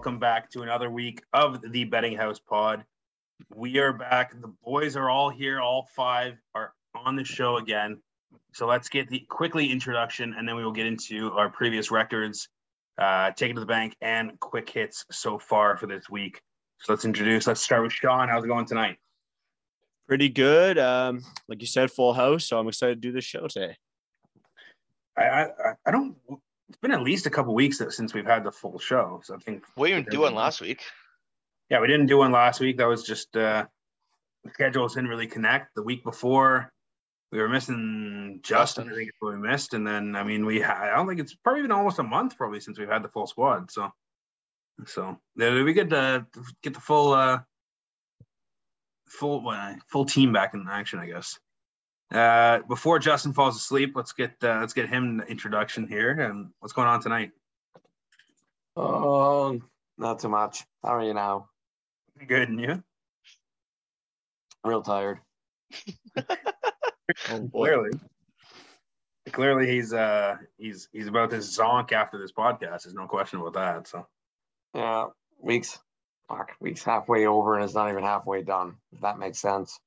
welcome back to another week of the Betting House Pod. We are back. The boys are all here. All five are on the show again. So let's get the quickly introduction, and then we will get into our previous records, uh, take it to the bank, and quick hits so far for this week. So let's introduce. Let's start with Sean. How's it going tonight? Pretty good. Um, like you said, full house. So I'm excited to do this show today. I I, I don't. It's been at least a couple weeks since we've had the full show. So I think we didn't do one last week. Yeah, we didn't do one last week. That was just uh, the schedules didn't really connect. The week before, we were missing Justin. Justin. I think it's what we missed, and then I mean, we. I don't think it's probably been almost a month probably since we've had the full squad. So, so it'd be good to get the full, uh, full, uh, full team back in action. I guess. Uh, before Justin falls asleep, let's get uh, let's get him the introduction here. And what's going on tonight? Oh, not too much. How are you now? Good, and you? Real tired. oh, clearly, clearly he's uh he's he's about this zonk after this podcast. There's no question about that. So yeah, weeks, fuck, weeks halfway over, and it's not even halfway done. If that makes sense.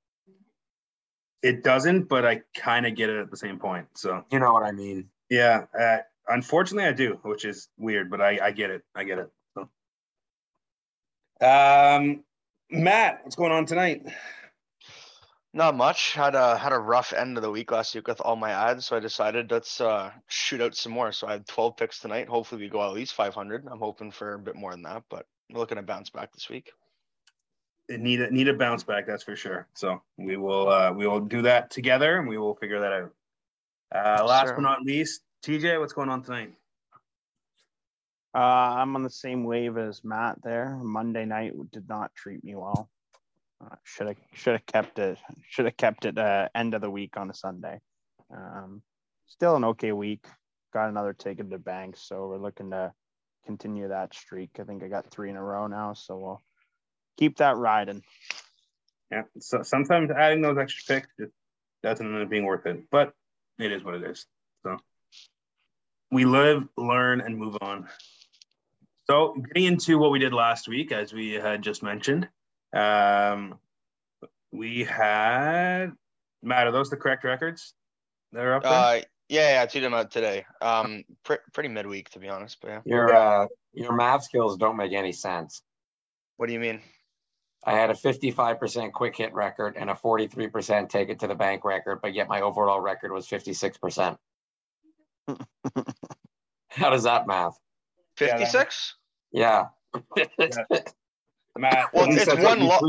It doesn't, but I kind of get it at the same point. So you know what I mean? Yeah. Uh, unfortunately, I do, which is weird, but I I get it. I get it. So. Um, Matt, what's going on tonight? Not much. Had a had a rough end of the week last week with all my ads, so I decided let's uh, shoot out some more. So I had 12 picks tonight. Hopefully, we go at least 500. I'm hoping for a bit more than that, but we're looking to bounce back this week. It need a need a bounce back, that's for sure. So we will uh, we will do that together, and we will figure that out. Uh, last sure. but not least, TJ, what's going on tonight? Uh, I'm on the same wave as Matt there. Monday night did not treat me well. Should have should have kept it. Should have kept it uh, end of the week on a Sunday. Um, still an okay week. Got another ticket to bank, so we're looking to continue that streak. I think I got three in a row now, so we'll keep that riding. Yeah. So sometimes adding those extra picks just doesn't end up being worth it, but it is what it is. So we live, learn, and move on. So getting into what we did last week, as we had just mentioned, um, we had Matt. Are those the correct records that are up there? Uh, yeah, yeah, I tweeted them out today. Um, pr- pretty midweek to be honest, but yeah. Your uh, your math skills don't make any sense. What do you mean? I had a 55% quick hit record and a 43% take it to the bank record, but yet my overall record was 56%. How does that math? 56? Yeah. yeah. Matt. Well, it's one loss.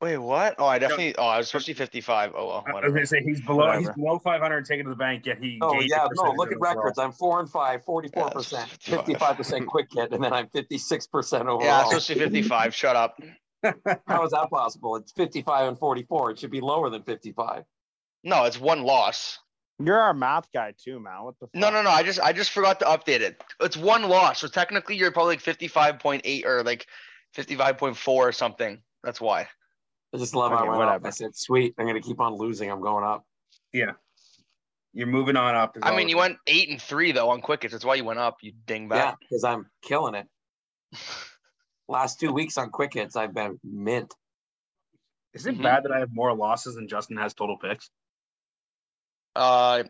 Wait, what? Oh, I definitely. Oh, I was supposed to be 55. Oh, well. Whatever. I was gonna say he's below. Whatever. He's below 500 taken to the bank. Yet he. Oh yeah, no. Look at records. I'm four and five, 44 percent, 55 percent quick hit, and then I'm 56 percent overall. Yeah, it's supposed to be 55. Shut up. How is that possible? It's 55 and 44. It should be lower than 55. No, it's one loss. You're our math guy too, man. What the? Fuck? No, no, no. I just, I just forgot to update it. It's one loss, so technically you're probably like 55.8 or like 55.4 or something. That's why. I just love okay, how I went up. I said, sweet, I'm going to keep on losing. I'm going up. Yeah. You're moving on up. I mean, you went eight and three, though, on Quick Hits. That's why you went up, you dingbat. Yeah, because I'm killing it. Last two weeks on Quick Hits, I've been mint. Is it mm-hmm. bad that I have more losses than Justin has total picks? Uh,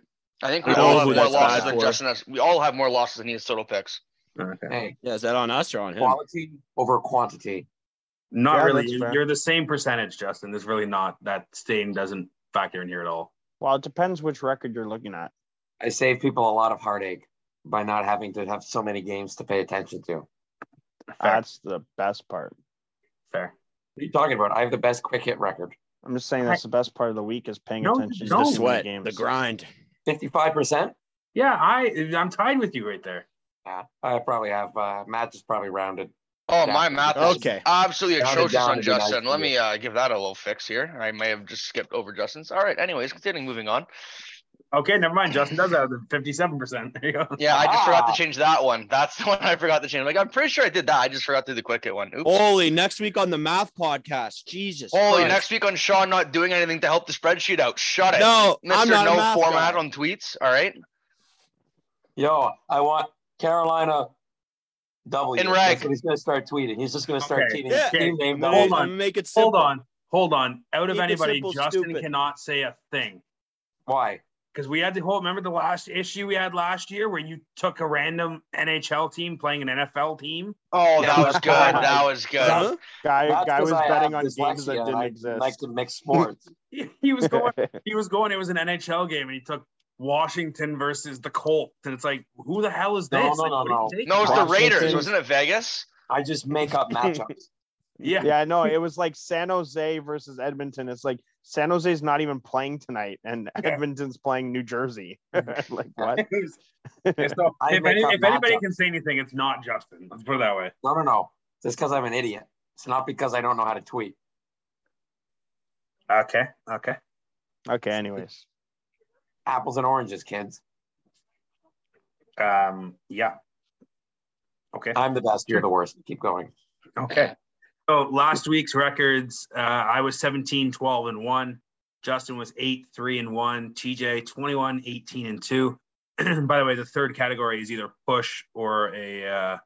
I think we all have more losses than Justin has. We all have more losses than he has total picks. Okay. Hey, yeah, is that on us or on him? Quality over quantity. Not yeah, really. You're the same percentage, Justin. There's really not that stain doesn't factor in here at all. Well, it depends which record you're looking at. I save people a lot of heartache by not having to have so many games to pay attention to. Fair. That's the best part. Fair. What are you talking about? I have the best quick hit record. I'm just saying that's the best part of the week is paying no, attention no. to the sweat, the, the grind. Fifty-five percent. Yeah, I I'm tied with you right there. Yeah, I probably have uh, Matt just probably rounded. Oh, my math is okay. absolutely atrocious on Justin. Let me uh, give that a little fix here. I may have just skipped over Justin's. All right. Anyways, continuing, moving on. Okay, never mind. Justin does have the fifty-seven percent. There you go. Yeah, I just ah. forgot to change that one. That's the one I forgot to change. Like, I'm pretty sure I did that. I just forgot to do the quick hit one. Oops. Holy, next week on the math podcast. Jesus. Holy, Christ. next week on Sean not doing anything to help the spreadsheet out. Shut it. No, Mr. I'm not no format guy. on tweets. All right. Yo, I want Carolina W. In That's reg. what he's going to start tweeting. He's just going to start Okay. tweeting. Yeah. team name I'm W. gonna, Hold on. Gonna make it simple. Hold on, hold on. Out of Keep it anybody, simple, Justin stupid. cannot say a thing Why? because we had the whole. Remember the last issue we had last year where you took a random NHL team playing an NFL team. Oh, Yeah, that was that's good. fine. That was good. Huh? Guy That's guy 'cause was I betting on games that didn't I exist. like to mix sports. He, he was going. he was going. It was an NHL game, and he took Washington versus the Colts, and it's like, who the hell is this? No, no, Like, no, what are you no. taking? No, it was the Washington. Raiders, wasn't it? Vegas. I just make up matchups. Yeah. yeah, no, it was like San Jose versus Edmonton. It's like San Jose's not even playing tonight, and Yeah. Edmonton's playing New Jersey. like what? It was- yeah, so if, any, if anybody can say anything, it's not Justin. Let's put it that way. No, no, no. Just because I'm an idiot. It's not because I don't know how to tweet. Okay. Okay. Okay, anyways. Apples and oranges, kids. Um. Yeah. Okay. I'm the best. You're the worst. Keep going. Okay. So last week's records, uh, I was 17, 12, and 1. Justin was 8, 3, and 1. TJ, 21, 18, and 2. By the way, the third category is either push or a uh,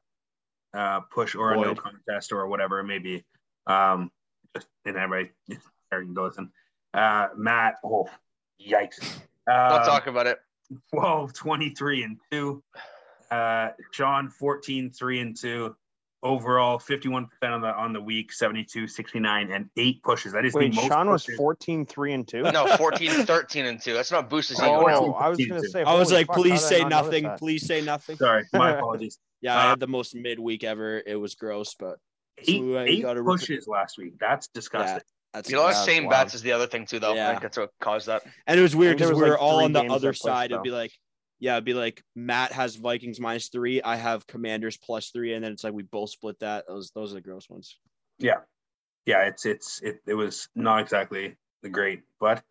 uh, push or a no contest or whatever it may be. Um, just and everybody, there you can go listen. Uh, Matt, oh, yikes. Don't Um, talk about it. 12, 23, and 2. Uh, Sean, 14, 3, and 2. Overall, 51% on the on the week, 72, 69, and eight pushes. That is Wait, the most Sean was pushes. 14, 3, and 2? No, 14, 13, and two. That's not boosted. Oh, no. I was gonna say. I was like, fuck, please how did I say not nothing. Please say nothing. Sorry, my apologies. Yeah, I Uh, had the most midweek ever. It was gross, but Eight, So I eight gotta rep- pushes last week. That's disgusting. That's You know, Yeah, same wow. bets is the other thing too, though. I Yeah. think that's what caused that. And it was weird because was, we like, were all on the other that pushed, side. It'd be like, yeah, it'd be like Matt has Vikings minus three. I have Commanders plus three, and then it's like we both split that. Those those are the gross ones. Yeah, yeah. It's it's it. It was not exactly the great, but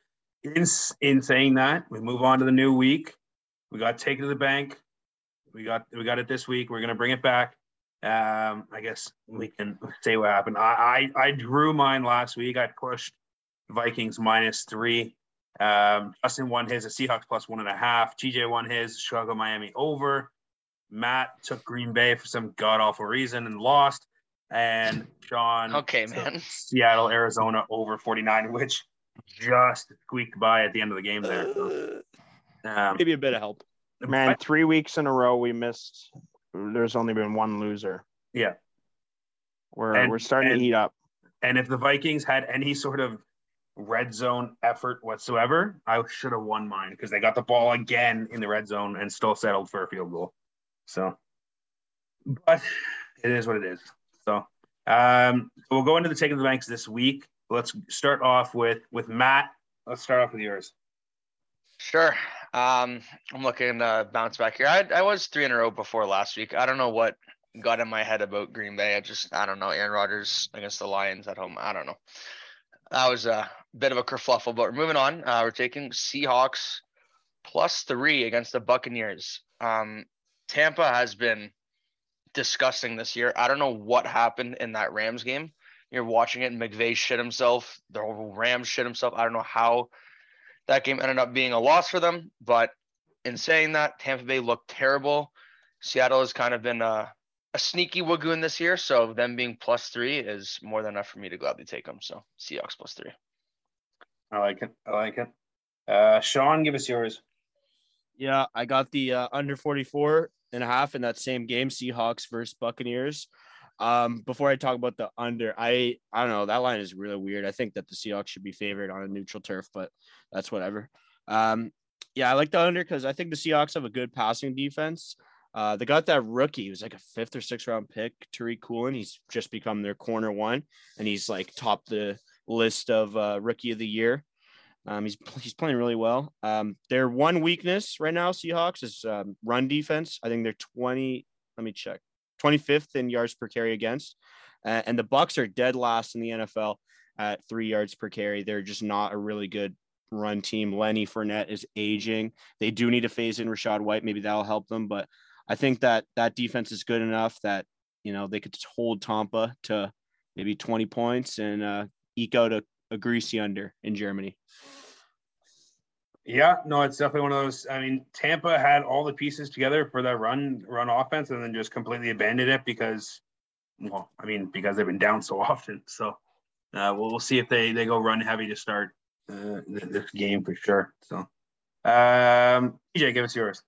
in in saying that, we move on to the new week. We got taken to the bank. We got we got it this week. We're gonna bring it back. Um, I guess we can say what happened. I I, I drew mine last week. I pushed Vikings minus three. Um, Justin won his, the Seahawks plus one and a half. TJ won his, Chicago Miami over. Matt took Green Bay for some god awful reason and lost. And Sean Okay, man. Seattle, Arizona over 49, which just squeaked by at the end of the game there. So, um, maybe a bit of help. Man, three weeks in a row we missed. There's only been one loser. Yeah. We're And- we're starting and- to heat up. And if the Vikings had any sort of red zone effort whatsoever, I should have won mine because they got the ball again in the red zone and still settled for a field goal. So, but it is what it is. So, um, we'll go into the take of the banks this week. Let's start off with with Matt. Let's start off with yours. Sure. Um, I'm looking to bounce back here. I, I was three in a row before last week. I don't know what got in my head about Green Bay. I just, I don't know. Aaron Rodgers against the Lions at home. I don't know. That was a bit of a kerfluffle, but we're moving on. Uh, we're taking Seahawks plus three against the Buccaneers. Um, Tampa has been disgusting this year. I don't know what happened in that Rams game. You're watching it, and McVay shit himself. The whole Rams shit himself. I don't know how that game ended up being a loss for them. But in saying that, Tampa Bay looked terrible. Seattle has kind of been a, a sneaky wagoon this year. So them being plus three is more than enough for me to gladly take them. So Seahawks plus three. I like it. I like it. Uh, Sean, give us yours. Yeah, I got the uh, under 44 and a half in that same game, Seahawks versus Buccaneers. Um, before I talk about the under, I I don't know that line is really weird. I think that the Seahawks should be favored on a neutral turf, but that's whatever. Um, yeah, I like the under because I think the Seahawks have a good passing defense. Uh, they got that rookie. He was like a fifth or sixth round pick, Tariq Woolen. He's just become their corner one, and he's like top the list of uh, rookie of the year. Um, he's he's playing really well. Um, their one weakness right now, Seahawks, is um, run defense. I think they're twenty. Let me check. Twenty fifth in yards per carry against, uh, and the Bucks are dead last in the NFL at three yards per carry. They're just not a really good run team. Lenny Fournette is aging. They do need to phase in Rachaad White. Maybe that'll help them, but I think that that defense is good enough that you know they could hold Tampa to maybe twenty points and uh, eke out a, a greasy under in Germany. Yeah, no, it's definitely one of those. I mean, Tampa had all the pieces together for that run run offense, and then just completely abandoned it because, well, I mean, because they've been down so often. So, uh, we'll, we'll see if they they go run heavy to start uh, this game for sure. So, um, TJ, give us yours.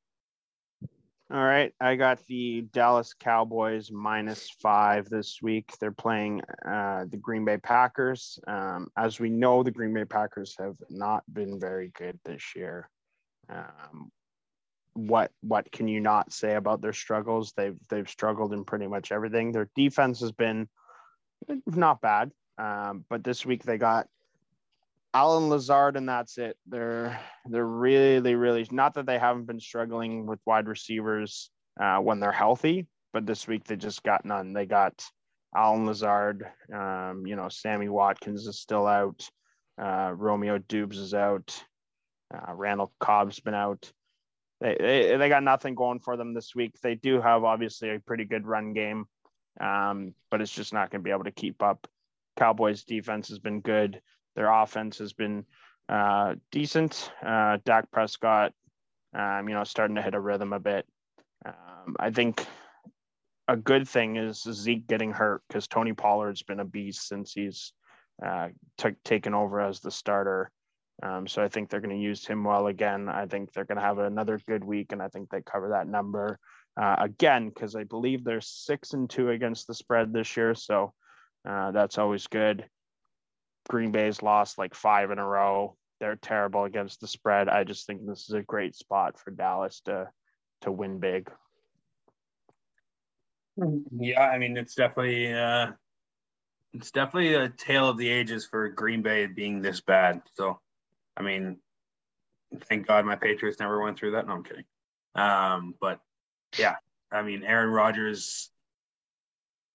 All right, I got the Dallas Cowboys minus five this week. They're playing uh, the Green Bay Packers. Um, as we know, the Green Bay Packers have not been very good this year. Um, what what can you not say about their struggles? They've they've struggled in pretty much everything. Their defense has been not bad, um, but this week they got Allen Lazard, and that's it. They're they're really, really not that they haven't been struggling with wide receivers uh, when they're healthy, but this week they just got none. They got Allen Lazard. Um, you know, Sammy Watkins is still out. Uh, Romeo Doubs is out. Uh, Randall Cobb's been out. They, they they got nothing going for them this week. They do have obviously a pretty good run game, um, but it's just not going to be able to keep up. Cowboys defense has been good. Their offense has been uh, decent. Uh, Dak Prescott, um, you know, starting to hit a rhythm a bit. Um, I think a good thing is Zeke getting hurt because Tony Pollard's been a beast since he's uh, t- taken over as the starter. Um, so I think they're going to use him well again. I think they're going to have another good week, and I think they cover that number uh, again because I believe they're six and two against the spread this year. So uh, that's always good. Green Bay's lost like five in a row. They're terrible against the spread. I just think this is a great spot for Dallas to to win big. Yeah, I mean it's definitely uh it's definitely a tale of the ages for Green Bay being this bad. So, I mean, thank God my Patriots never went through that. No, I'm kidding. Um, but yeah, I mean Aaron Rodgers,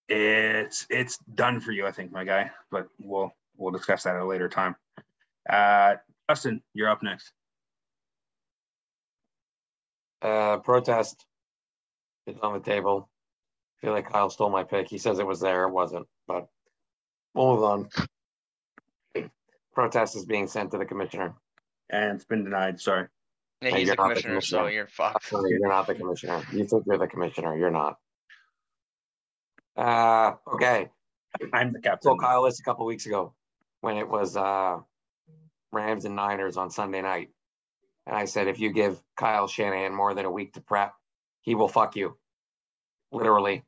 it's it's done for you, I think, my guy. But we'll we'll discuss that at a later time. Uh, Justin, you're up next. Uh, protest It's on the table. I feel like Kyle stole my pick. He says it was there. It wasn't, but we'll move on. Protest is being sent to the commissioner. And it's been denied. Sorry. Yeah, he's you're the not the commissioner, so you're fucked. Sorry, you're not the commissioner. You think you're the commissioner. You're not. Uh, okay. I'm the So captain. Kyle this a couple weeks ago when it was uh, Rams and Niners on Sunday night. And I said, if you give Kyle Shanahan more than a week to prep, he will fuck you. Literally,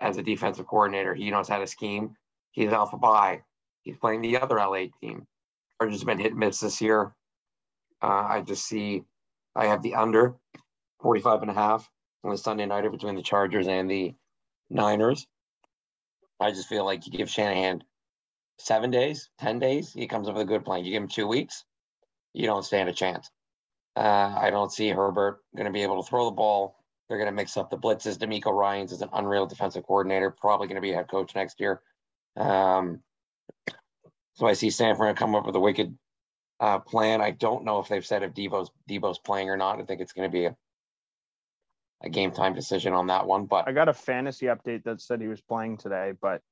as a defensive coordinator, he knows how to scheme. He's alpha buy. He's playing the other LA team. Chargers have been hit and miss this year. Uh, I just see, I have the under 45 and a half on the Sunday nighter between the Chargers and the Niners. I just feel like you give Shanahan seven days, 10 days, he comes up with a good plan. You give him two weeks, you don't stand a chance. Uh, I don't see Herbert going to be able to throw the ball. They're going to mix up the blitzes. DeMeco Ryans is an unreal defensive coordinator, probably going to be head coach next year. Um, so I see Stanford come up with a wicked uh, plan. I don't know if they've said if Deebo's Deebo's playing or not. I think it's going to be a, a game time decision on that one, but I got a fantasy update that said he was playing today, but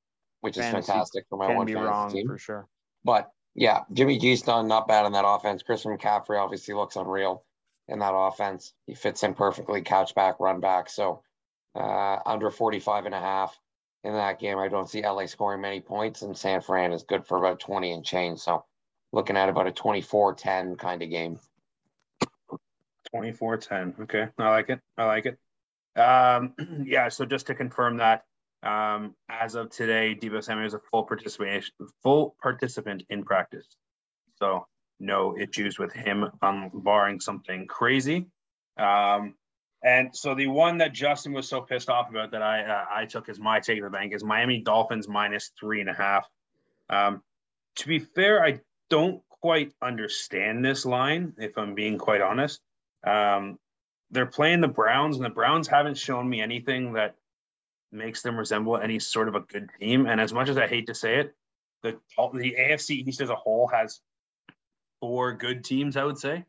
which is fantastic for my can one be wrong team. for sure. But yeah, Jimmy G's done not bad on that offense. Christian McCaffrey obviously looks unreal in that offense. He fits in perfectly, couch back, run back. So uh, under 45 and a half in that game. I don't see LA scoring many points, and San Fran is good for about 20 and change. So looking at about a 24 10 kind of game. 24 10. Okay. I like it. I like it. Um, yeah. So just to confirm that, um, as of today, Deebo Samuel is a full participation, full participant in practice. So no issues with him, um, barring something crazy. Um, and so the one that Justin was so pissed off about that I uh, I took as my take of the bank is Miami Dolphins minus three and a half. Um, to be fair, I don't quite understand this line, if I'm being quite honest. Um, they're playing the Browns, and the Browns haven't shown me anything that makes them resemble any sort of a good team. And as much as I hate to say it, the the AFC East as a whole has four good teams, I would say.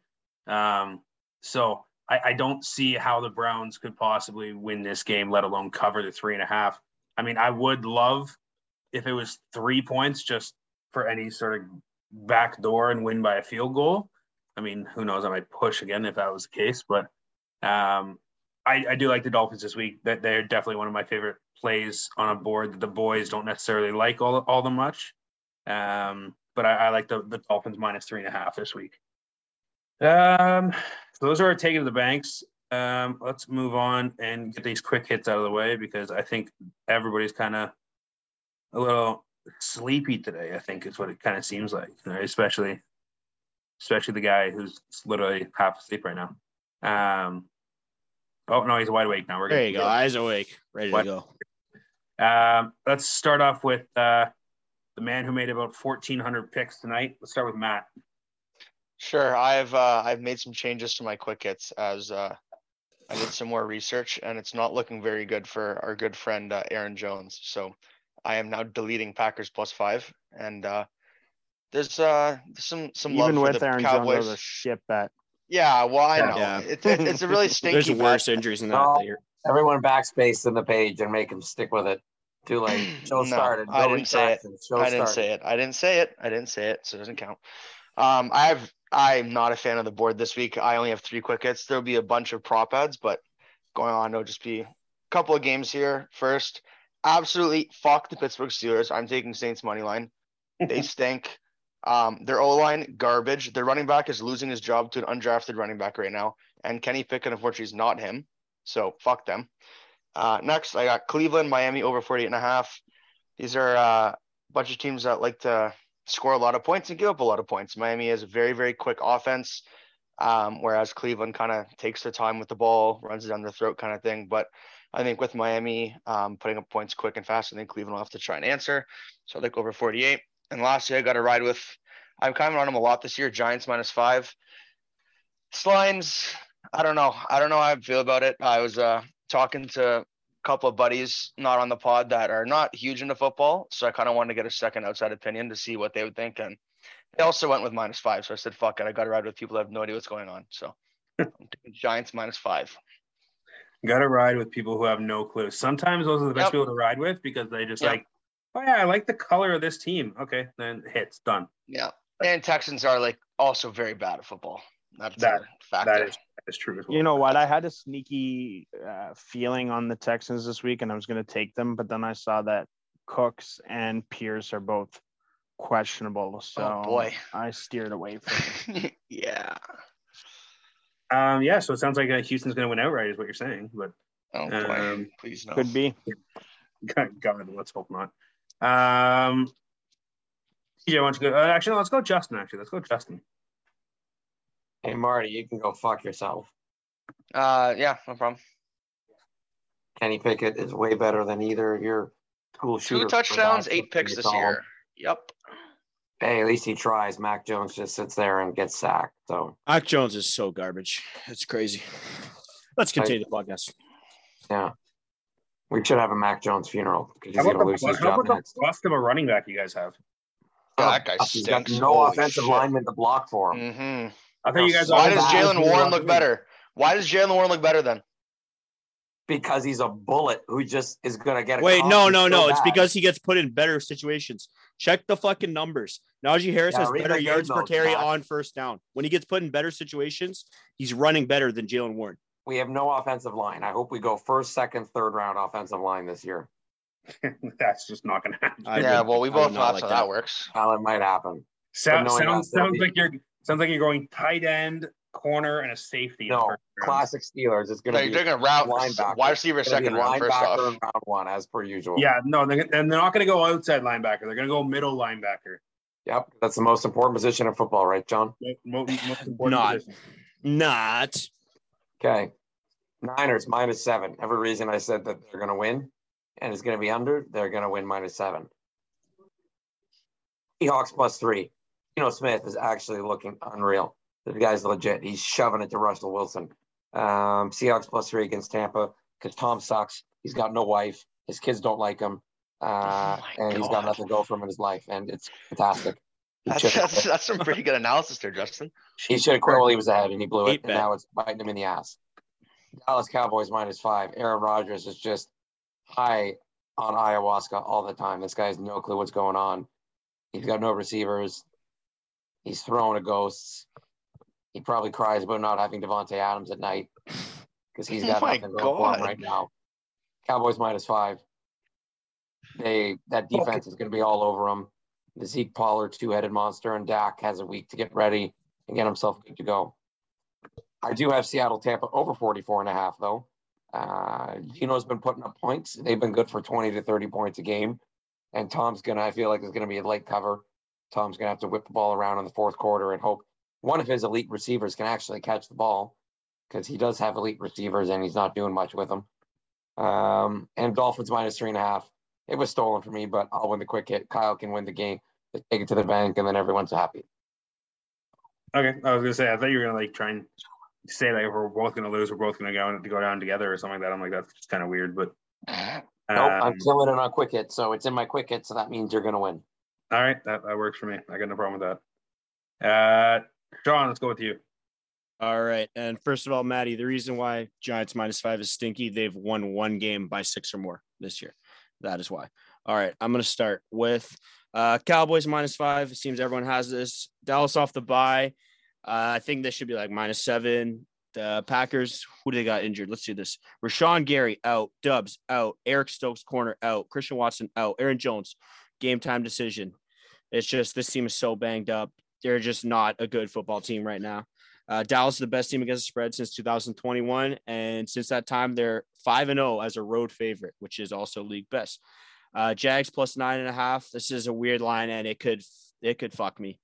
Um, so I, I don't see how the Browns could possibly win this game, let alone cover the three and a half. I mean, I would love if it was three points just for any sort of back door and win by a field goal. I mean, who knows? I might push again if that was the case, but um, I, I do like the Dolphins this week. That they're definitely one of my favorite plays on a board that the boys don't necessarily like all all the much. Um, but I, I like the, the Dolphins minus three and a half this week. Um, so those are our take of the banks. Um, let's move on and get these quick hits out of the way because I think everybody's kind of a little sleepy today. I think is what it kind of seems like, especially especially the guy who's literally half asleep right now. Um, oh no, he's wide awake now. We're there. You go, eyes awake, ready what? to go. Um, let's start off with uh, the man who made about fourteen hundred picks tonight. Let's start with Matt. Sure, I've uh, I've made some changes to my quick hits as uh, I did some more research, and it's not looking very good for our good friend uh, Aaron Jones. So I am now deleting Packers plus five, and uh, there's uh some some even love with for Aaron Cowboys. Jones, a shit bet. Yeah, well, I know yeah. It's, it's a really stinky. There's worse injuries than that. No, everyone backspace in the page and make him stick with it. Too late. Show no, started. I didn't say it. Show I didn't started. say it. I didn't say it. I didn't say it. So it doesn't count. Um, I have. I'm not a fan of the board this week. I only have three quick hits. There'll be a bunch of prop ads, but going on, it'll just be a couple of games here. First, absolutely fuck the Pittsburgh Steelers. I'm taking Saints money line. They stink. Um, their O line garbage. Their running back is losing his job to an undrafted running back right now, and Kenny Pickett unfortunately is not him. So fuck them. Uh, next, I got Cleveland, Miami over 48 and a half. These are uh, a bunch of teams that like to score a lot of points and give up a lot of points. Miami has a very, very quick offense, um, whereas Cleveland kind of takes their time with the ball, runs it down their throat kind of thing. But I think with Miami um, putting up points quick and fast, I think Cleveland will have to try and answer. So I think over 48. And lastly, I got to ride with. I'm kind of on them a lot this year. Giants minus five. Slimes. I don't know. I don't know how I feel about it. I was uh, talking to a couple of buddies not on the pod that are not huge into football, so I kind of wanted to get a second outside opinion to see what they would think. And they also went with minus five, so I said, "Fuck it, I got to ride with people that have no idea what's going on." So Giants minus five. Got to ride with people who have no clue. Sometimes those are the best yep. people to ride with because they just yep. like oh yeah, I like the color of this team. Okay, then hits done. Yeah, and Texans are like also very bad at football. That's that factor. That is, that is true as well. You know what? I had a sneaky uh, feeling on the Texans this week, and I was going to take them, but then I saw that Cooks and Pierce are both questionable. So oh boy, I steered away from it. yeah. Um. Yeah. So it sounds like uh, Houston's going to win outright, is what you're saying. But oh boy, um, please no. Could be. God, let's hope not. Um, TJ, why don't you go? Uh, actually, no, let's go Justin. Actually, let's go Justin. Hey Marty, you can go fuck yourself. Uh, yeah, no problem. Kenny Pickett is way better than either of your school shooters. Two touchdowns, eight picks this year. Yep. Hey, at least he tries. Mac Jones just sits there and gets sacked. So Mac Jones is so garbage. It's crazy. Let's continue I, the podcast. Yeah. We should have a Mac Jones funeral because he's going to lose his job about next. Bust of a running back you guys have. Oh, that guy He's got no Holy offensive shit. lineman to block for him. Mm-hmm. I think you guys. Why does Jaylen Warren look better? Why does Jaylen Warren look better then? Because he's a bullet who just is going to get. Wait, no, no, no. It's because he gets put in better situations. Check the fucking numbers. Najee Harris yeah, has better yards per carry on first down. When he gets put in better situations, he's running better than Jaylen Warren we have no offensive line. I hope we go first, second, third round offensive line this year. that's just not going to happen. yeah, well, we both know like how that. that works. Well, it might happen. Sound, sounds sounds like you're sounds like you're going tight end, corner, and a safety. No, classic Steelers. It's going to be they're going to route linebacker. wide receiver second round, first off. round one as per usual. Yeah, no, they're, and they're not going to go outside linebacker. They're going to go middle linebacker. Yep, that's the most important position in football, right, John? Most, most important not, position. not. Okay, Niners minus seven. Every reason I said that they're going to win and it's going to be under, they're going to win minus seven. Seahawks plus three. You know, Smith is actually looking unreal. The guy's legit. He's shoving it to Russell Wilson. Um, Seahawks plus three against Tampa because Tom sucks. He's got no wife. His kids don't like him. Uh, oh and God. he's got nothing to go from in his life. And it's fantastic. That's, that's, that's, some pretty good analysis there, Justin. He should have quit while he was ahead and he blew it. And now it's biting him in the ass. Dallas Cowboys minus five. Aaron Rodgers is just high on ayahuasca all the time. This guy has no clue what's going on. He's got no receivers. He's throwing to ghosts. he probably cries about not having Davante Adams at night because he's oh got Oh my nothing going for him right now. Cowboys minus five. They that defense is going to be all over them. The Zeke Pollard two-headed monster, and Dak has a week to get ready and get himself good to go. I do have Seattle Tampa over 44 and a half though. Uh, Geno's been putting up points. They've been good for 20 to 30 points a game. And Tom's gonna, I feel like, is gonna be a late cover. Tom's gonna have to whip the ball around in the fourth quarter and hope one of his elite receivers can actually catch the ball because he does have elite receivers and he's not doing much with them. Um, and Dolphins minus three and a half. It was stolen from me, but I'll win the quick hit. Kyle can win the game, take it to the bank, and then everyone's happy. Okay, I was gonna say I thought you were gonna like try and say like we're both gonna lose, we're both gonna go to go down together or something like that. I'm like that's just kind of weird, but Nope, um, I'm killing it on quick hit, so it's in my quick hit, so that means you're gonna win. all right, that, that works for me. I got no problem with that. Uh, Sean, let's go with you. All right. And first of all, Maddie, the reason why Giants minus five is stinky, they've won one game by six or more this year. That is why. All right. I'm going to start with uh, Cowboys minus five. It seems everyone has this. Dallas off the bye. Uh, I think this should be like minus seven. The Packers, who do they got injured? Let's do this. Rashan Gary out. Doubs out. Eric Stokes corner out. Christian Watson out. Aaron Jones, game time decision. It's just this team is so banged up. They're just not a good football team right now. Uh, Dallas is the best team against the spread since 2021, and since that time, they're five and zero as a road favorite, which is also league best. Uh, Jags plus nine and a half. This is a weird line, and it could it could fuck me.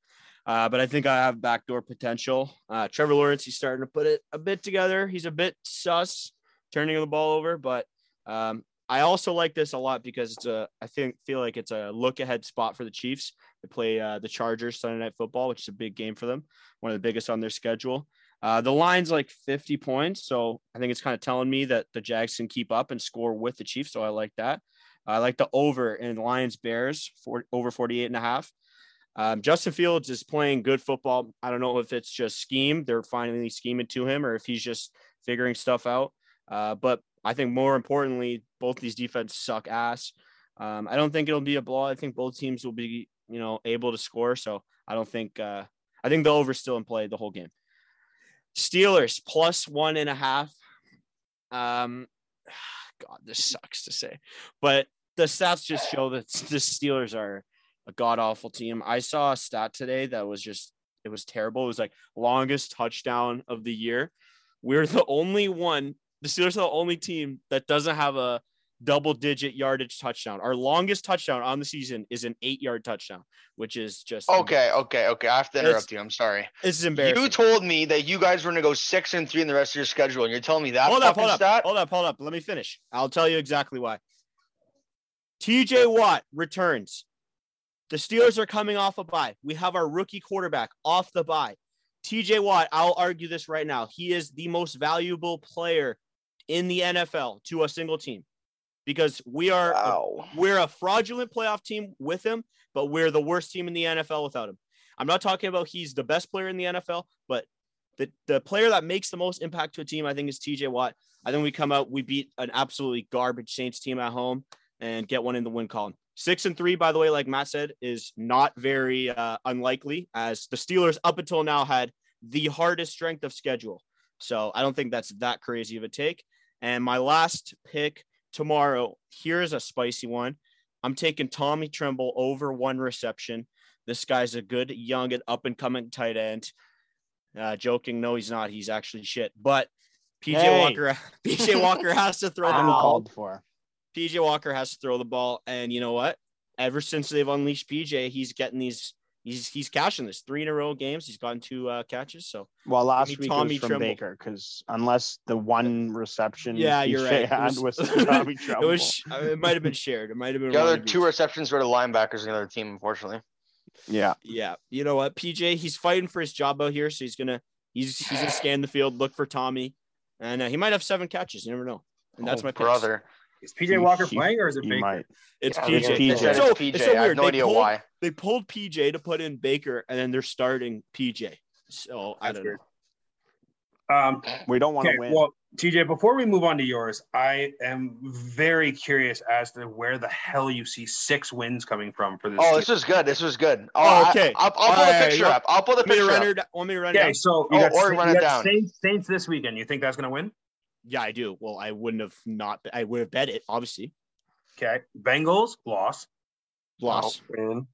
Uh, but I think I have backdoor potential. Uh, Trevor Lawrence, he's starting to put it a bit together. He's a bit sus, turning the ball over, but um, I also like this a lot because it's a I think feel like it's a look ahead spot for the Chiefs. They play uh, the Chargers Sunday Night Football, which is a big game for them, one of the biggest on their schedule. Uh, the line's like 50 points, so I think it's kind of telling me that the Jags can keep up and score with the Chiefs. So I like that. I like the over in Lions Bears for over 48 and a half. Um, Justin Fields is playing good football. I don't know if it's just scheme, they're finally scheming to him, or if he's just figuring stuff out. Uh, but I think more importantly, both these defenses suck ass. Um, I don't think it'll be a blow. I think both teams will be, you know, able to score. So I don't think uh, I think the over still in play the whole game. Steelers plus one and a half. Um, God, this sucks to say, but the stats just show that the Steelers are a god awful team. I saw a stat today that was just it was terrible. It was like longest touchdown of the year. We're the only one. The Steelers are the only team that doesn't have a double digit yardage touchdown. Our longest touchdown on the season is an eight yard touchdown, which is just Okay, okay, okay. I have to It's- interrupt you. I'm sorry. This is embarrassing. You told me that you guys were gonna go six and three in the rest of your schedule, and you're telling me that hold up, hold up, stat? hold up, hold up. Let me finish. I'll tell you exactly why. TJ Watt returns. The Steelers are coming off a bye. We have our rookie quarterback off the bye. TJ Watt, I'll argue this right now. He is the most valuable player in the NFL to a single team because we are a Wow. we're a fraudulent playoff team with him, but we're the worst team in the NFL without him. I'm not talking about he's the best player in the NFL, but the, the player that makes the most impact to a team, I think, is TJ Watt. I think we come out, we beat an absolutely garbage Saints team at home and get one in the win column. Six and three, by the way, like Matt said, is not very uh, unlikely as the Steelers up until now had the hardest strength of schedule. So I don't think that's that crazy of a take. And my last pick tomorrow, here's a spicy one. I'm taking Tommy Tremble over one reception. This guy's a good young and up and coming tight end. Uh, joking, no, he's not. He's actually shit. But PJ Hey. Walker, PJ Walker has to throw the ball. Uncalled for. PJ Walker has to throw the ball, and you know what? Ever since they've unleashed PJ, he's getting these. He's he's cashing this three in a row games. He's gotten two uh, catches. So Well, last week Tommy was from Tremble. Baker because unless the one reception yeah, you're Shea right. It had was, was, Tommy it was. uh, It might have been shared. It might have been The other two each. receptions were to linebackers in the other team, unfortunately. yeah, Yeah, you know what, PJ, he's fighting for his job out here, so he's gonna he's he's gonna scan the field, look for Tommy, and uh, he might have seven catches. You never know. And that's Oh, my picks. brother. Is PJ Walker He- playing or is it you Baker? might. It's Yeah, PJ. they're PJ. They So, it's PJ. it's so I have weird. no They idea pulled- why. They pulled PJ to put in Baker, and then they're starting PJ. So I don't weird. know. Um, We don't want to okay, win. well, TJ, before we move on to yours, I am very curious as to where the hell you see six wins coming from for this. Oh, team. this was good. This was good. Oh, Oh, okay. I'll, I'll pull All the picture look, up. I'll pull the Want picture run up. it? Want me to run it okay, down? so you Oh, got, or Sa- run you it got down. Saints, Saints this weekend. You think that's going to win? Yeah, I do. Well, I wouldn't have not. I would have bet it. Obviously, Okay. Bengals, loss. loss. Win.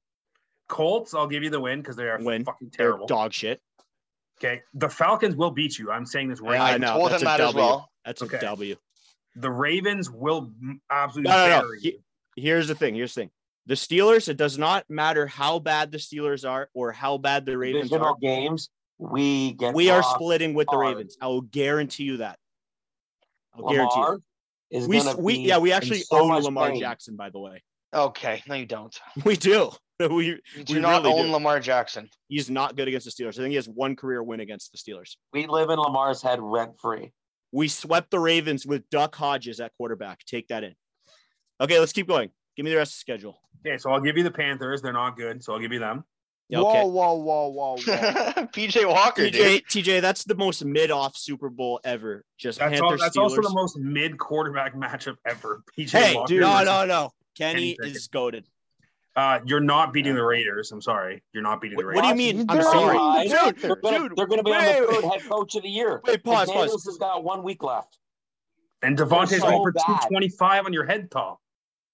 Colts, I'll give you the win because they are Win. fucking They're terrible. dog shit. Okay. The Falcons will beat you. I'm saying this right Yeah, now. I I know. told That's him a that as well. That's Okay. a W. The Ravens will absolutely No, no, no. He- you. Here's the thing. Here's the thing. The Steelers. It does not matter how bad the Steelers are or how bad the Ravens Divisional are. games, we get. We are splitting with the. Ravens. I will guarantee you that. I'll guarantee you. Lamar is We, gonna we be yeah we actually so own Lamar pain. Jackson by the way. Okay, no, you don't. We do. We You do We not really own do. Lamar Jackson. he's not good against the Steelers. I think he has one career win against the Steelers. We live in Lamar's head rent free. We swept the Ravens with Duck Hodges at quarterback. Take that in. Okay, let's keep going. Give me the rest of the schedule. Okay, so I'll give you the Panthers. They're not good, so I'll give you them. Yeah, okay. Whoa, whoa, whoa, whoa, whoa. PJ Walker, dude. TJ, TJ, that's the most mid-off Super Bowl ever. Just That's, all, Panthers that's Steelers. also the most mid quarterback matchup ever. PJ hey, Walker dude, no, no, no. Kenny Kenny is goaded. Uh, you're not beating the Raiders. I'm sorry. You're not beating the Raiders. what do you Raiders. mean? They're I'm sorry, on the dude. Panthers. They're gonna, Dude, they're gonna be on the third head coach of the year. Wait, pause, McDaniels pause. has got one week left. And Davante's so going for bad. 225 on your head top.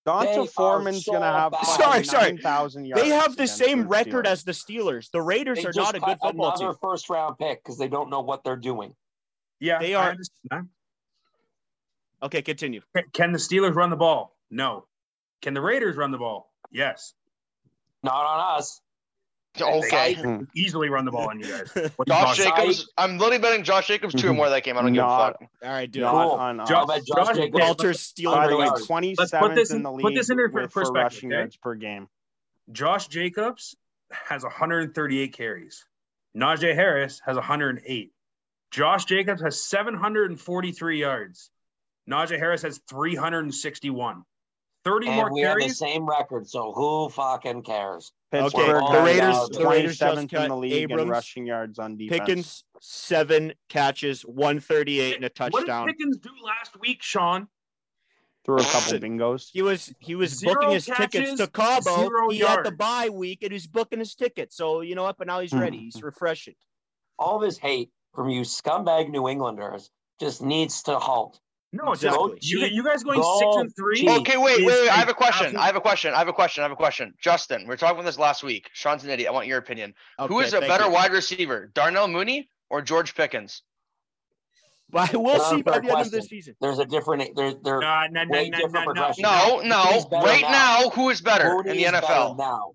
They D'Onta Foreman's so gonna have. Sorry, sorry. 9,000 yards. They have the same the record Steelers. as the Steelers. The Raiders They are not a good cut football another team. first round pick because they don't know what they're doing. Yeah, They are- Okay, continue. Can- Can the Steelers run the ball? No. Can the Raiders run the ball? Yes. Not on us. Okay. Easily run the ball on you guys. What Josh talking- Jacobs. I'm literally betting Josh Jacobs two or Mhm. more that game. I don't give a fuck. All right, dude. Not Cool. on us. I'll Josh Josh- Jacobs. Walter's stealing By the way, 27th this in in- the put league this into per- with, for perspective, rushing okay? yards per game. Josh Jacobs has 138 carries. Najee Harris has 108. Josh Jacobs has 743 yards. Najee Harris has 361. 30 And more we have the same record, so who fucking cares? Okay, Pittsburgh the has Raiders- the Raiders just cut in the league Abrams, in rushing yards on defense. Pickens, seven catches, 138 and a touchdown. What did touchdown. Pickens do last week, Sean? threw a couple Listen, bingos. He was he was Zero booking his tickets to Cabo. zero He had the yards. bye week and he's booking his tickets. So you know what? But now he's Hmm. ready. He's refreshing. All this hate from you scumbag New Englanders just needs to halt. No, Exactly. you, you guys going Go six and three. Okay, wait, wait, wait. I have a question. I have a question. I have a question. I have a question. Justin, we were talking about this last week. Sean's an idiot. I want your opinion. Who Okay, is a better you. wide receiver, Darnell Mooney or George Pickens? But we'll see by fair the end of this season. There's a different. There, there. Nah, nah, nah, Way nah, different nah, nah. progression. No, no. Right now. now, who is better in the NFL? now.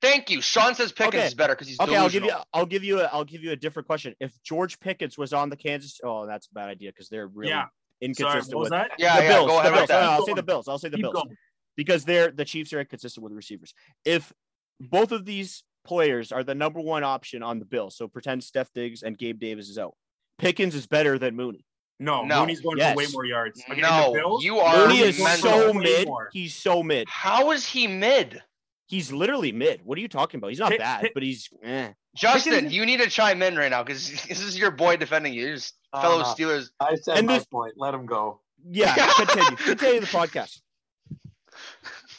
Thank you. Sean says Pickens Okay. is better because he's Okay, I'll give you I'll give you a I'll give you a different question. If George Pickens was on the Kansas, oh, that's a bad idea because they're really Yeah. Sorry, inconsistent what was with that? Yeah, the yeah. Bills. Go the Bills. with No, no. I'll say the Bills. I'll say the Keep Bills going. because they're the Chiefs are inconsistent with receivers. If both of these players are the number one option on the Bills, so pretend Steph Diggs and Gabe Davis is out. Pickens is better than Mooney. No, No. Mooney's going Yes. for way more yards. Again, No, the Bills, you are Mooney is so mid. more. He's so mid. How is he mid? He's literally mid. What are you talking about? He's not bad, but he's eh. Justin, you need to chime in right now because this is your boy defending you. You're just Oh, fellow no. Steelers. I said And my this- point. Let him go. Yeah, continue. continue the podcast.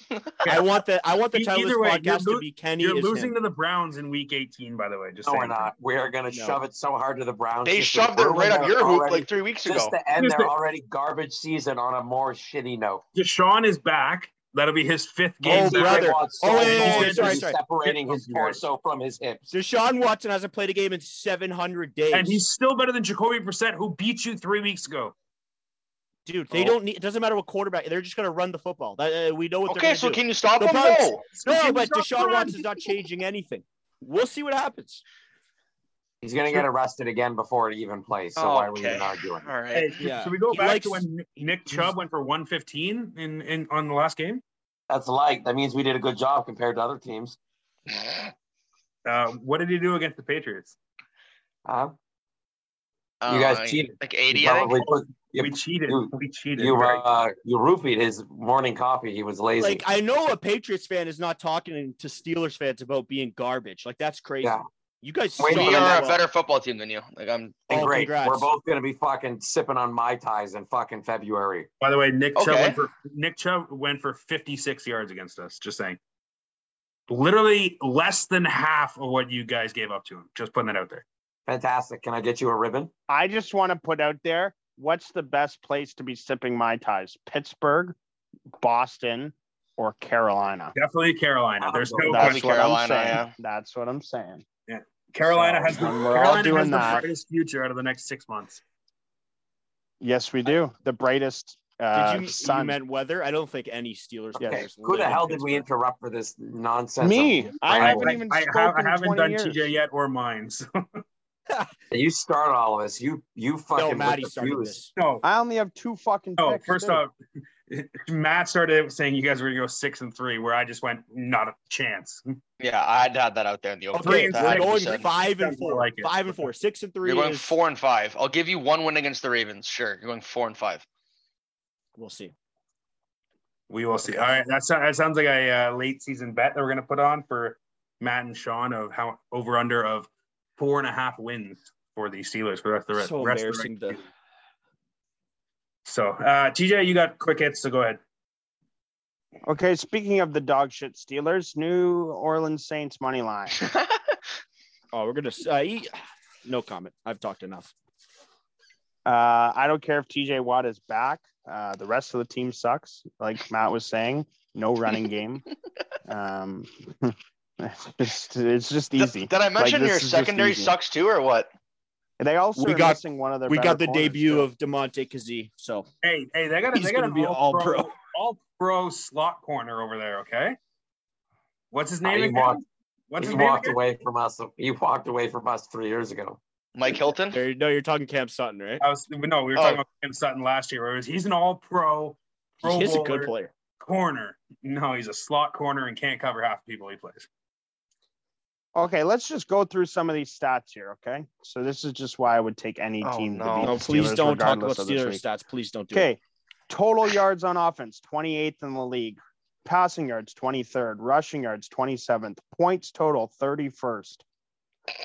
I want the I want the title of this either way, you're podcast to be Kenny You're is losing him. to the Browns in Week 18, by the way. Just No, we're not. We are going to No. shove it so hard to the Browns. They shoved it right on their your hoop already- like three weeks just ago. Just to end Here's their already garbage season on a more shitty note. Deshaun is back. That'll be his fifth game. Oh, back. brother. Oh, so wait, wait, wait, sorry, sorry. separating his torso from his hips. Deshaun Watson hasn't played a game in 700 days. And he's still better than Jacoby Brissett, who beat you three weeks ago. dude. They Oh. don't need. It doesn't matter what quarterback. They're just gonna run the football. That, uh, we know what Okay, they're so gonna do. can you stop The him? Browns- No. So No, but you stop Deshaun Watson's not changing anything. We'll see what happens. He's going to get arrested again before it even plays. So why are we Okay. even arguing? All right. Hey, should- Yeah. should we go He back likes- to when Nick Chubb went for 115 in, in on the last game? That's light. That means we did a good job compared to other teams. Uh, what did he do against the Patriots? Huh? You guys Uh, cheated. Like You 80, I think. put, you, we cheated. you- we cheated. you, Very- uh, you roofied his morning coffee. He was lazy. Like I know a Patriots fan is not talking to Steelers fans about being garbage. Like that's crazy. Yeah. You guys we are as a well. better football team than you. Like I'm. Oh, Great. congrats. We're both gonna be fucking sipping on mai tais in fucking February. By the way, Nick Chubb went for Nick Chubb went for 56 yards against us. Just saying. Literally less than half of what you guys gave up to him. Just putting that out there. Fantastic. Can I get you a ribbon? I just want to put out there what's the best place to be sipping my ties? Pittsburgh, Boston, or Carolina? Definitely Carolina. There's no That'd That's be what Carolina, I'm saying. yeah. That's what I'm saying. Carolina So, has the, we're all Carolina doing has the that- brightest future out of the next six months. Yes, we do. The brightest uh, Did you, you meant weather? I don't think any Steelers Yes. Okay. players. Who the hell did we interrupt for this nonsense? Me. I I, haven't even I, spoken have, I in haven't 20 done years. TJ yet or mine. So. You start all of us. You you fucking No, Maddie started this. No, I only have two fucking. no. picks, First too. off, Matt started saying you guys were gonna go six and three, where I just went not a chance. Yeah, I had to have that out there in the open. Okay, and That we're had to be going five and four. like. Five and four. Six and 3 You're going is- four and five. I'll give you one win against the Ravens. Sure, you're going four and five. We'll see. We will see. All right, that, so- that sounds like a uh, late season bet that we're gonna put on for Matt and Sean of how over under of four and a half wins for the Steelers for the rest of the rest. So rest of embarrassing. regular The season. So, uh, TJ, you got quick hits, so go ahead. Okay, speaking of the dog shit Steelers, New Orleans Saints money line. oh, we're gonna uh, eat. No comment. I've talked enough. Uh, I don't care if TJ Watt is back. Uh, the rest of the team sucks. Like Matt was saying, no running game. Um, it's just, it's just easy. did I mention this your secondary sucks too, or what? They also We are got- missing one of their. We got the debut too. of Damontae Kazee. So Hey, hey, they got a, they got gonna an be all, all pro, pro. all pro slot corner over there. Okay, what's his Uh, name he again? walked- What's he walked again? away from us. He walked away from us three years ago. Mike Hilton. there, no, you're talking Cam Sutton, right? I was no, we were Oh. talking about Cam Sutton last year. Where was, he's an all pro Pro He's a good player. corner. No, he's a slot corner and can't cover half the people he plays. Okay, let's just go through some of these stats here. Okay, so this is just why I would take any Oh, team. no. To beat No, the please Steelers don't talk about regardless of this Steelers stats. Please don't do it. Okay, total yards on offense, 28th in the league. Passing yards, 23rd. Rushing yards, 27th. Points total, 31st.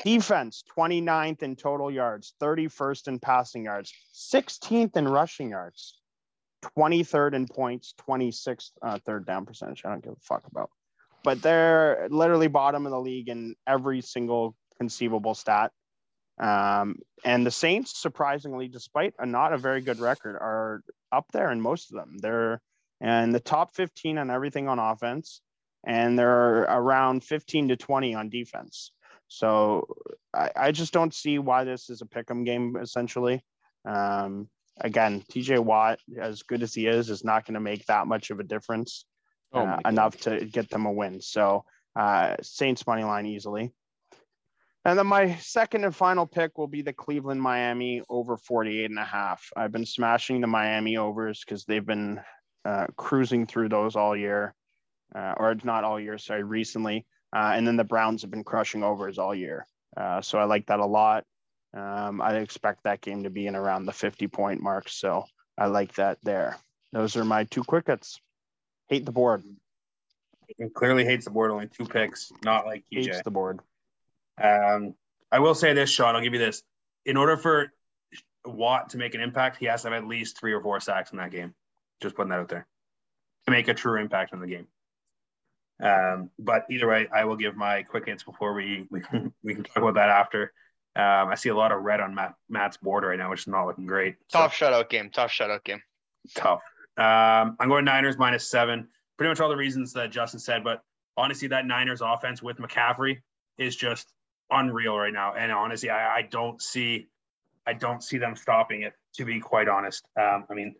Defense, 29th in total yards, 31st in passing yards, 16th in rushing yards, 23rd in points, 26th uh, third down percentage. I don't give a fuck about. But they're literally bottom of the league in every single conceivable stat. Um, and the Saints, surprisingly, despite a not a very good record, are up there in most of them. They're in the top 15 on everything on offense, and they're around 15 to 20 on defense. So I, I just don't see why this is a pick 'em game, essentially. Um, again, TJ Watt, as good as he is, is not going to make that much of a difference Oh uh, enough to get them a win. So uh, Saints money line easily. And then my second and final pick will be the Cleveland Miami over 48 and a half. I've been smashing the Miami overs because they've been uh, cruising through those all year, uh, or not all year, sorry, recently. Uh, and then the Browns have been crushing overs all year. Uh, so I like that a lot. Um, I expect that game to be in around the 50 point mark. So I like that there. Those are my two quick hits. Hate the board. He clearly hates the board. Only two picks, not like Hates the board. Um, I will say this, Sean. I'll give you this. In order for Watt to make an impact, he has to have at least three or four sacks in that game. Just putting that out there to make a true impact on the game. Um, but either way, I will give my quick hits before we we, we can talk about that after. Um, I see a lot of red on Matt, Matt's board right now, which is not looking great. So- Tough shutout game. Tough shutout game. tough. Um, I'm going Niners minus seven. Pretty much all the reasons that Justin said, but honestly, that Niners offense with McCaffrey is just unreal right now. And honestly, I, I don't see, I don't see them stopping it. To be quite honest, um, I mean,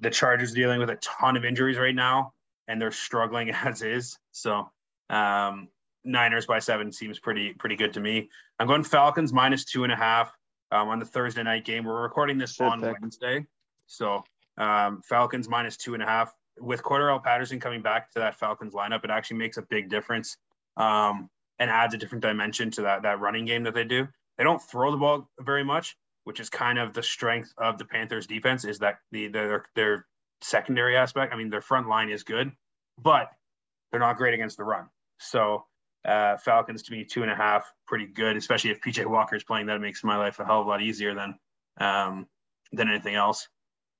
the Chargers are dealing with a ton of injuries right now, and they're struggling as is. So, um, Niners by seven seems pretty pretty good to me. I'm going Falcons minus two and a half um, on the Thursday night game. We're recording this on pick. Wednesday, so um, Falcons minus two and a half. With Cordarrelle Patterson coming back to that Falcons lineup, it actually makes a big difference um, and adds a different dimension to that that running game that they do. They don't throw the ball very much, which is kind of the strength of the Panthers defense. Is that the their their secondary aspect? I mean, their front line is good, but they're not great against the run. So Uh, Falcons to me two and a half, pretty good, especially if PJ Walker is playing. That makes my life a hell of a lot easier than um, than anything else.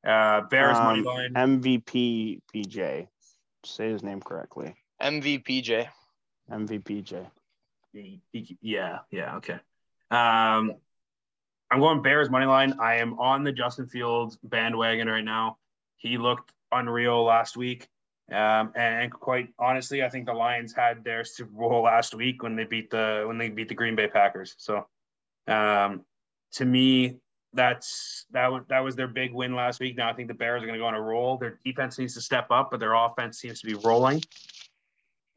Uh, Bears money Um, line. MVP PJ. Say his name correctly. MVPJ. MVPJ. Yeah, yeah, okay. Um, I'm going Bears money line. I am on the Justin Fields bandwagon right now. He looked unreal last week. Um, and quite honestly, I think the Lions had their Super Bowl last week when they beat the when they beat the Green Bay Packers. So, um, to me, that's that was that was their big win last week. Now I think the Bears are going to go on a roll. Their defense needs to step up, but their offense seems to be rolling.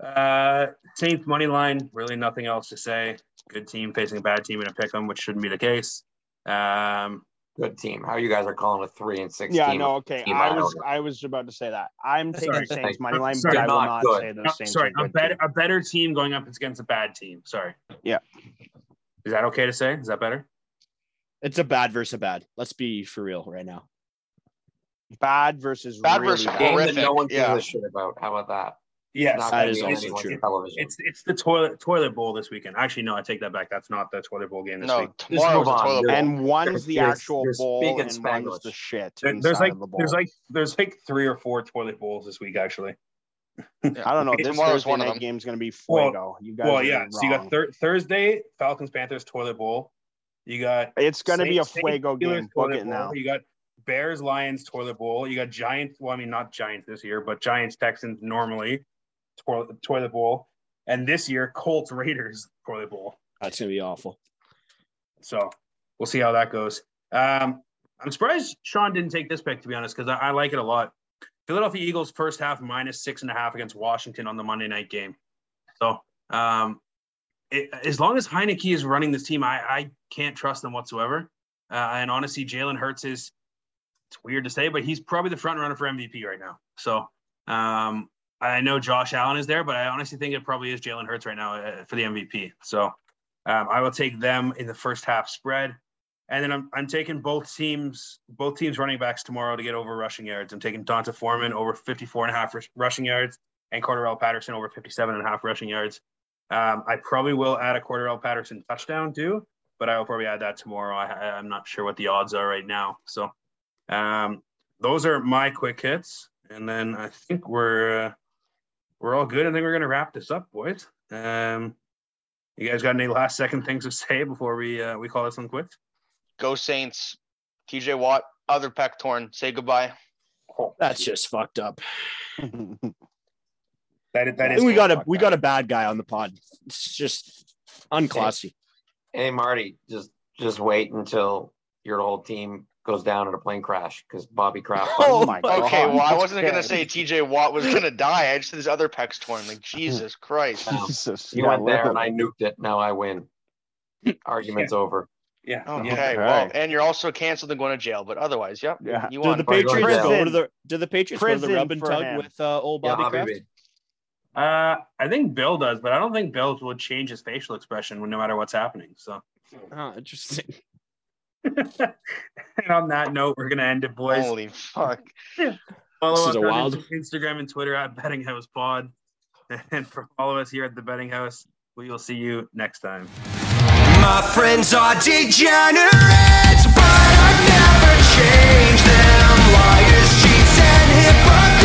Uh, Saints money line. Really, nothing else to say. Good team facing a bad team in a pick 'em, which shouldn't be the case. Um, Good team. How you guys are calling a three and six Yeah, team? no, okay. team I was out. I was about to say that. I'm taking Sorry. Saints money line, Sorry, but I will not not say the no, Saints. sorry, a better team. a better team going up against a bad team. Sorry. Yeah. Is that okay to say? Is that better? It's a bad versus a bad. Let's be for real right now. Bad versus Bad really versus bad. Game that no one gives yeah. a shit about. How about that? Yes. Not that gonna is be also anyone's true. Television. It's it's the toilet toilet bowl this weekend. Actually, no, I take that back. That's not the toilet bowl game this No, week. tomorrow's move a on. toilet bowl. And one's You're- the you're- actual you're bowl speaking and one's Spanglish. the shit There- there's like of the bowl. there's like there's like three or four toilet bowls this week actually. I don't know. This Tomorrow's Thursday one of night them. game's gonna be Well- fuego. you guys Well, yeah. So you got thir- Thursday Falcons Panthers toilet bowl. You got It's gonna be a Saints- fuego Steelers game. Book it now. You got Bears Lions toilet bowl. You got Giants. Well, I mean not Giants this year, but Giants Texans normally toilet toilet bowl. And this year Colts Raiders toilet bowl. That's gonna be awful. So we'll see how that goes. Um, I'm surprised Sean didn't take this pick to be honest, because I, I like it a lot. Philadelphia Eagles first half minus six and a half against Washington on the Monday night game. So um, it, as long as Heinicke is running this team, I, I can't trust them whatsoever. Uh, and honestly, Jalen Hurts is it's weird to say, but he's probably the front runner for MVP right now. So um, I know Josh Allen is there, but I honestly think it probably is Jalen Hurts right now uh, for the MVP. So um, I will take them in the first half spread. And then I'm, I'm taking both teams, both teams running backs tomorrow to get over rushing yards. I'm taking D'Onta Foreman over 54 and a half rushing yards and Cordarrelle Patterson over 57 and a half rushing yards. Um, I probably will add a Cordarrelle Patterson touchdown too, but I will probably add that tomorrow. I, I, I'm not sure what the odds are right now. So um, those are my quick hits. And then I think we're, uh, we're all good. I think we're going to wrap this up, boys. Um, you guys got any last second things to say before we uh, we call this one quits? Go Saints. TJ Watt, other peck torn. Say goodbye. That's just fucked up. That, that I is we got a we that. got a bad guy on the pod. It's just unclassy. Hey Marty, just just wait until your whole team goes down in a plane crash because Bobby Kraft. Oh my god. Okay, well, I wasn't gonna say TJ Watt was gonna die. I just said his other peck's torn. Like Jesus Christ. Jesus. You went there and I literally. nuked it. Now I win. Argument's over. yeah. Okay, yeah. well, Right. and you're also canceled and going to jail. But otherwise, yep. Yeah. You Do won. the Or go to Patriots go to the do the Patriots go to the rub and tug him. with uh, old Yeah, Bobby Kraft? Habibi. Uh, I think Bill does, but I don't think Bill will change his facial expression no matter what's happening. So, oh, interesting. and on that note, we're gonna end it, boys. Holy fuck! follow this us on wild... Instagram and Twitter at Betting House Pod, and follow us here at the Betting House. We will see you next time. My friends are degenerates, but I've never changed them. Liars, cheats, and hypocrites.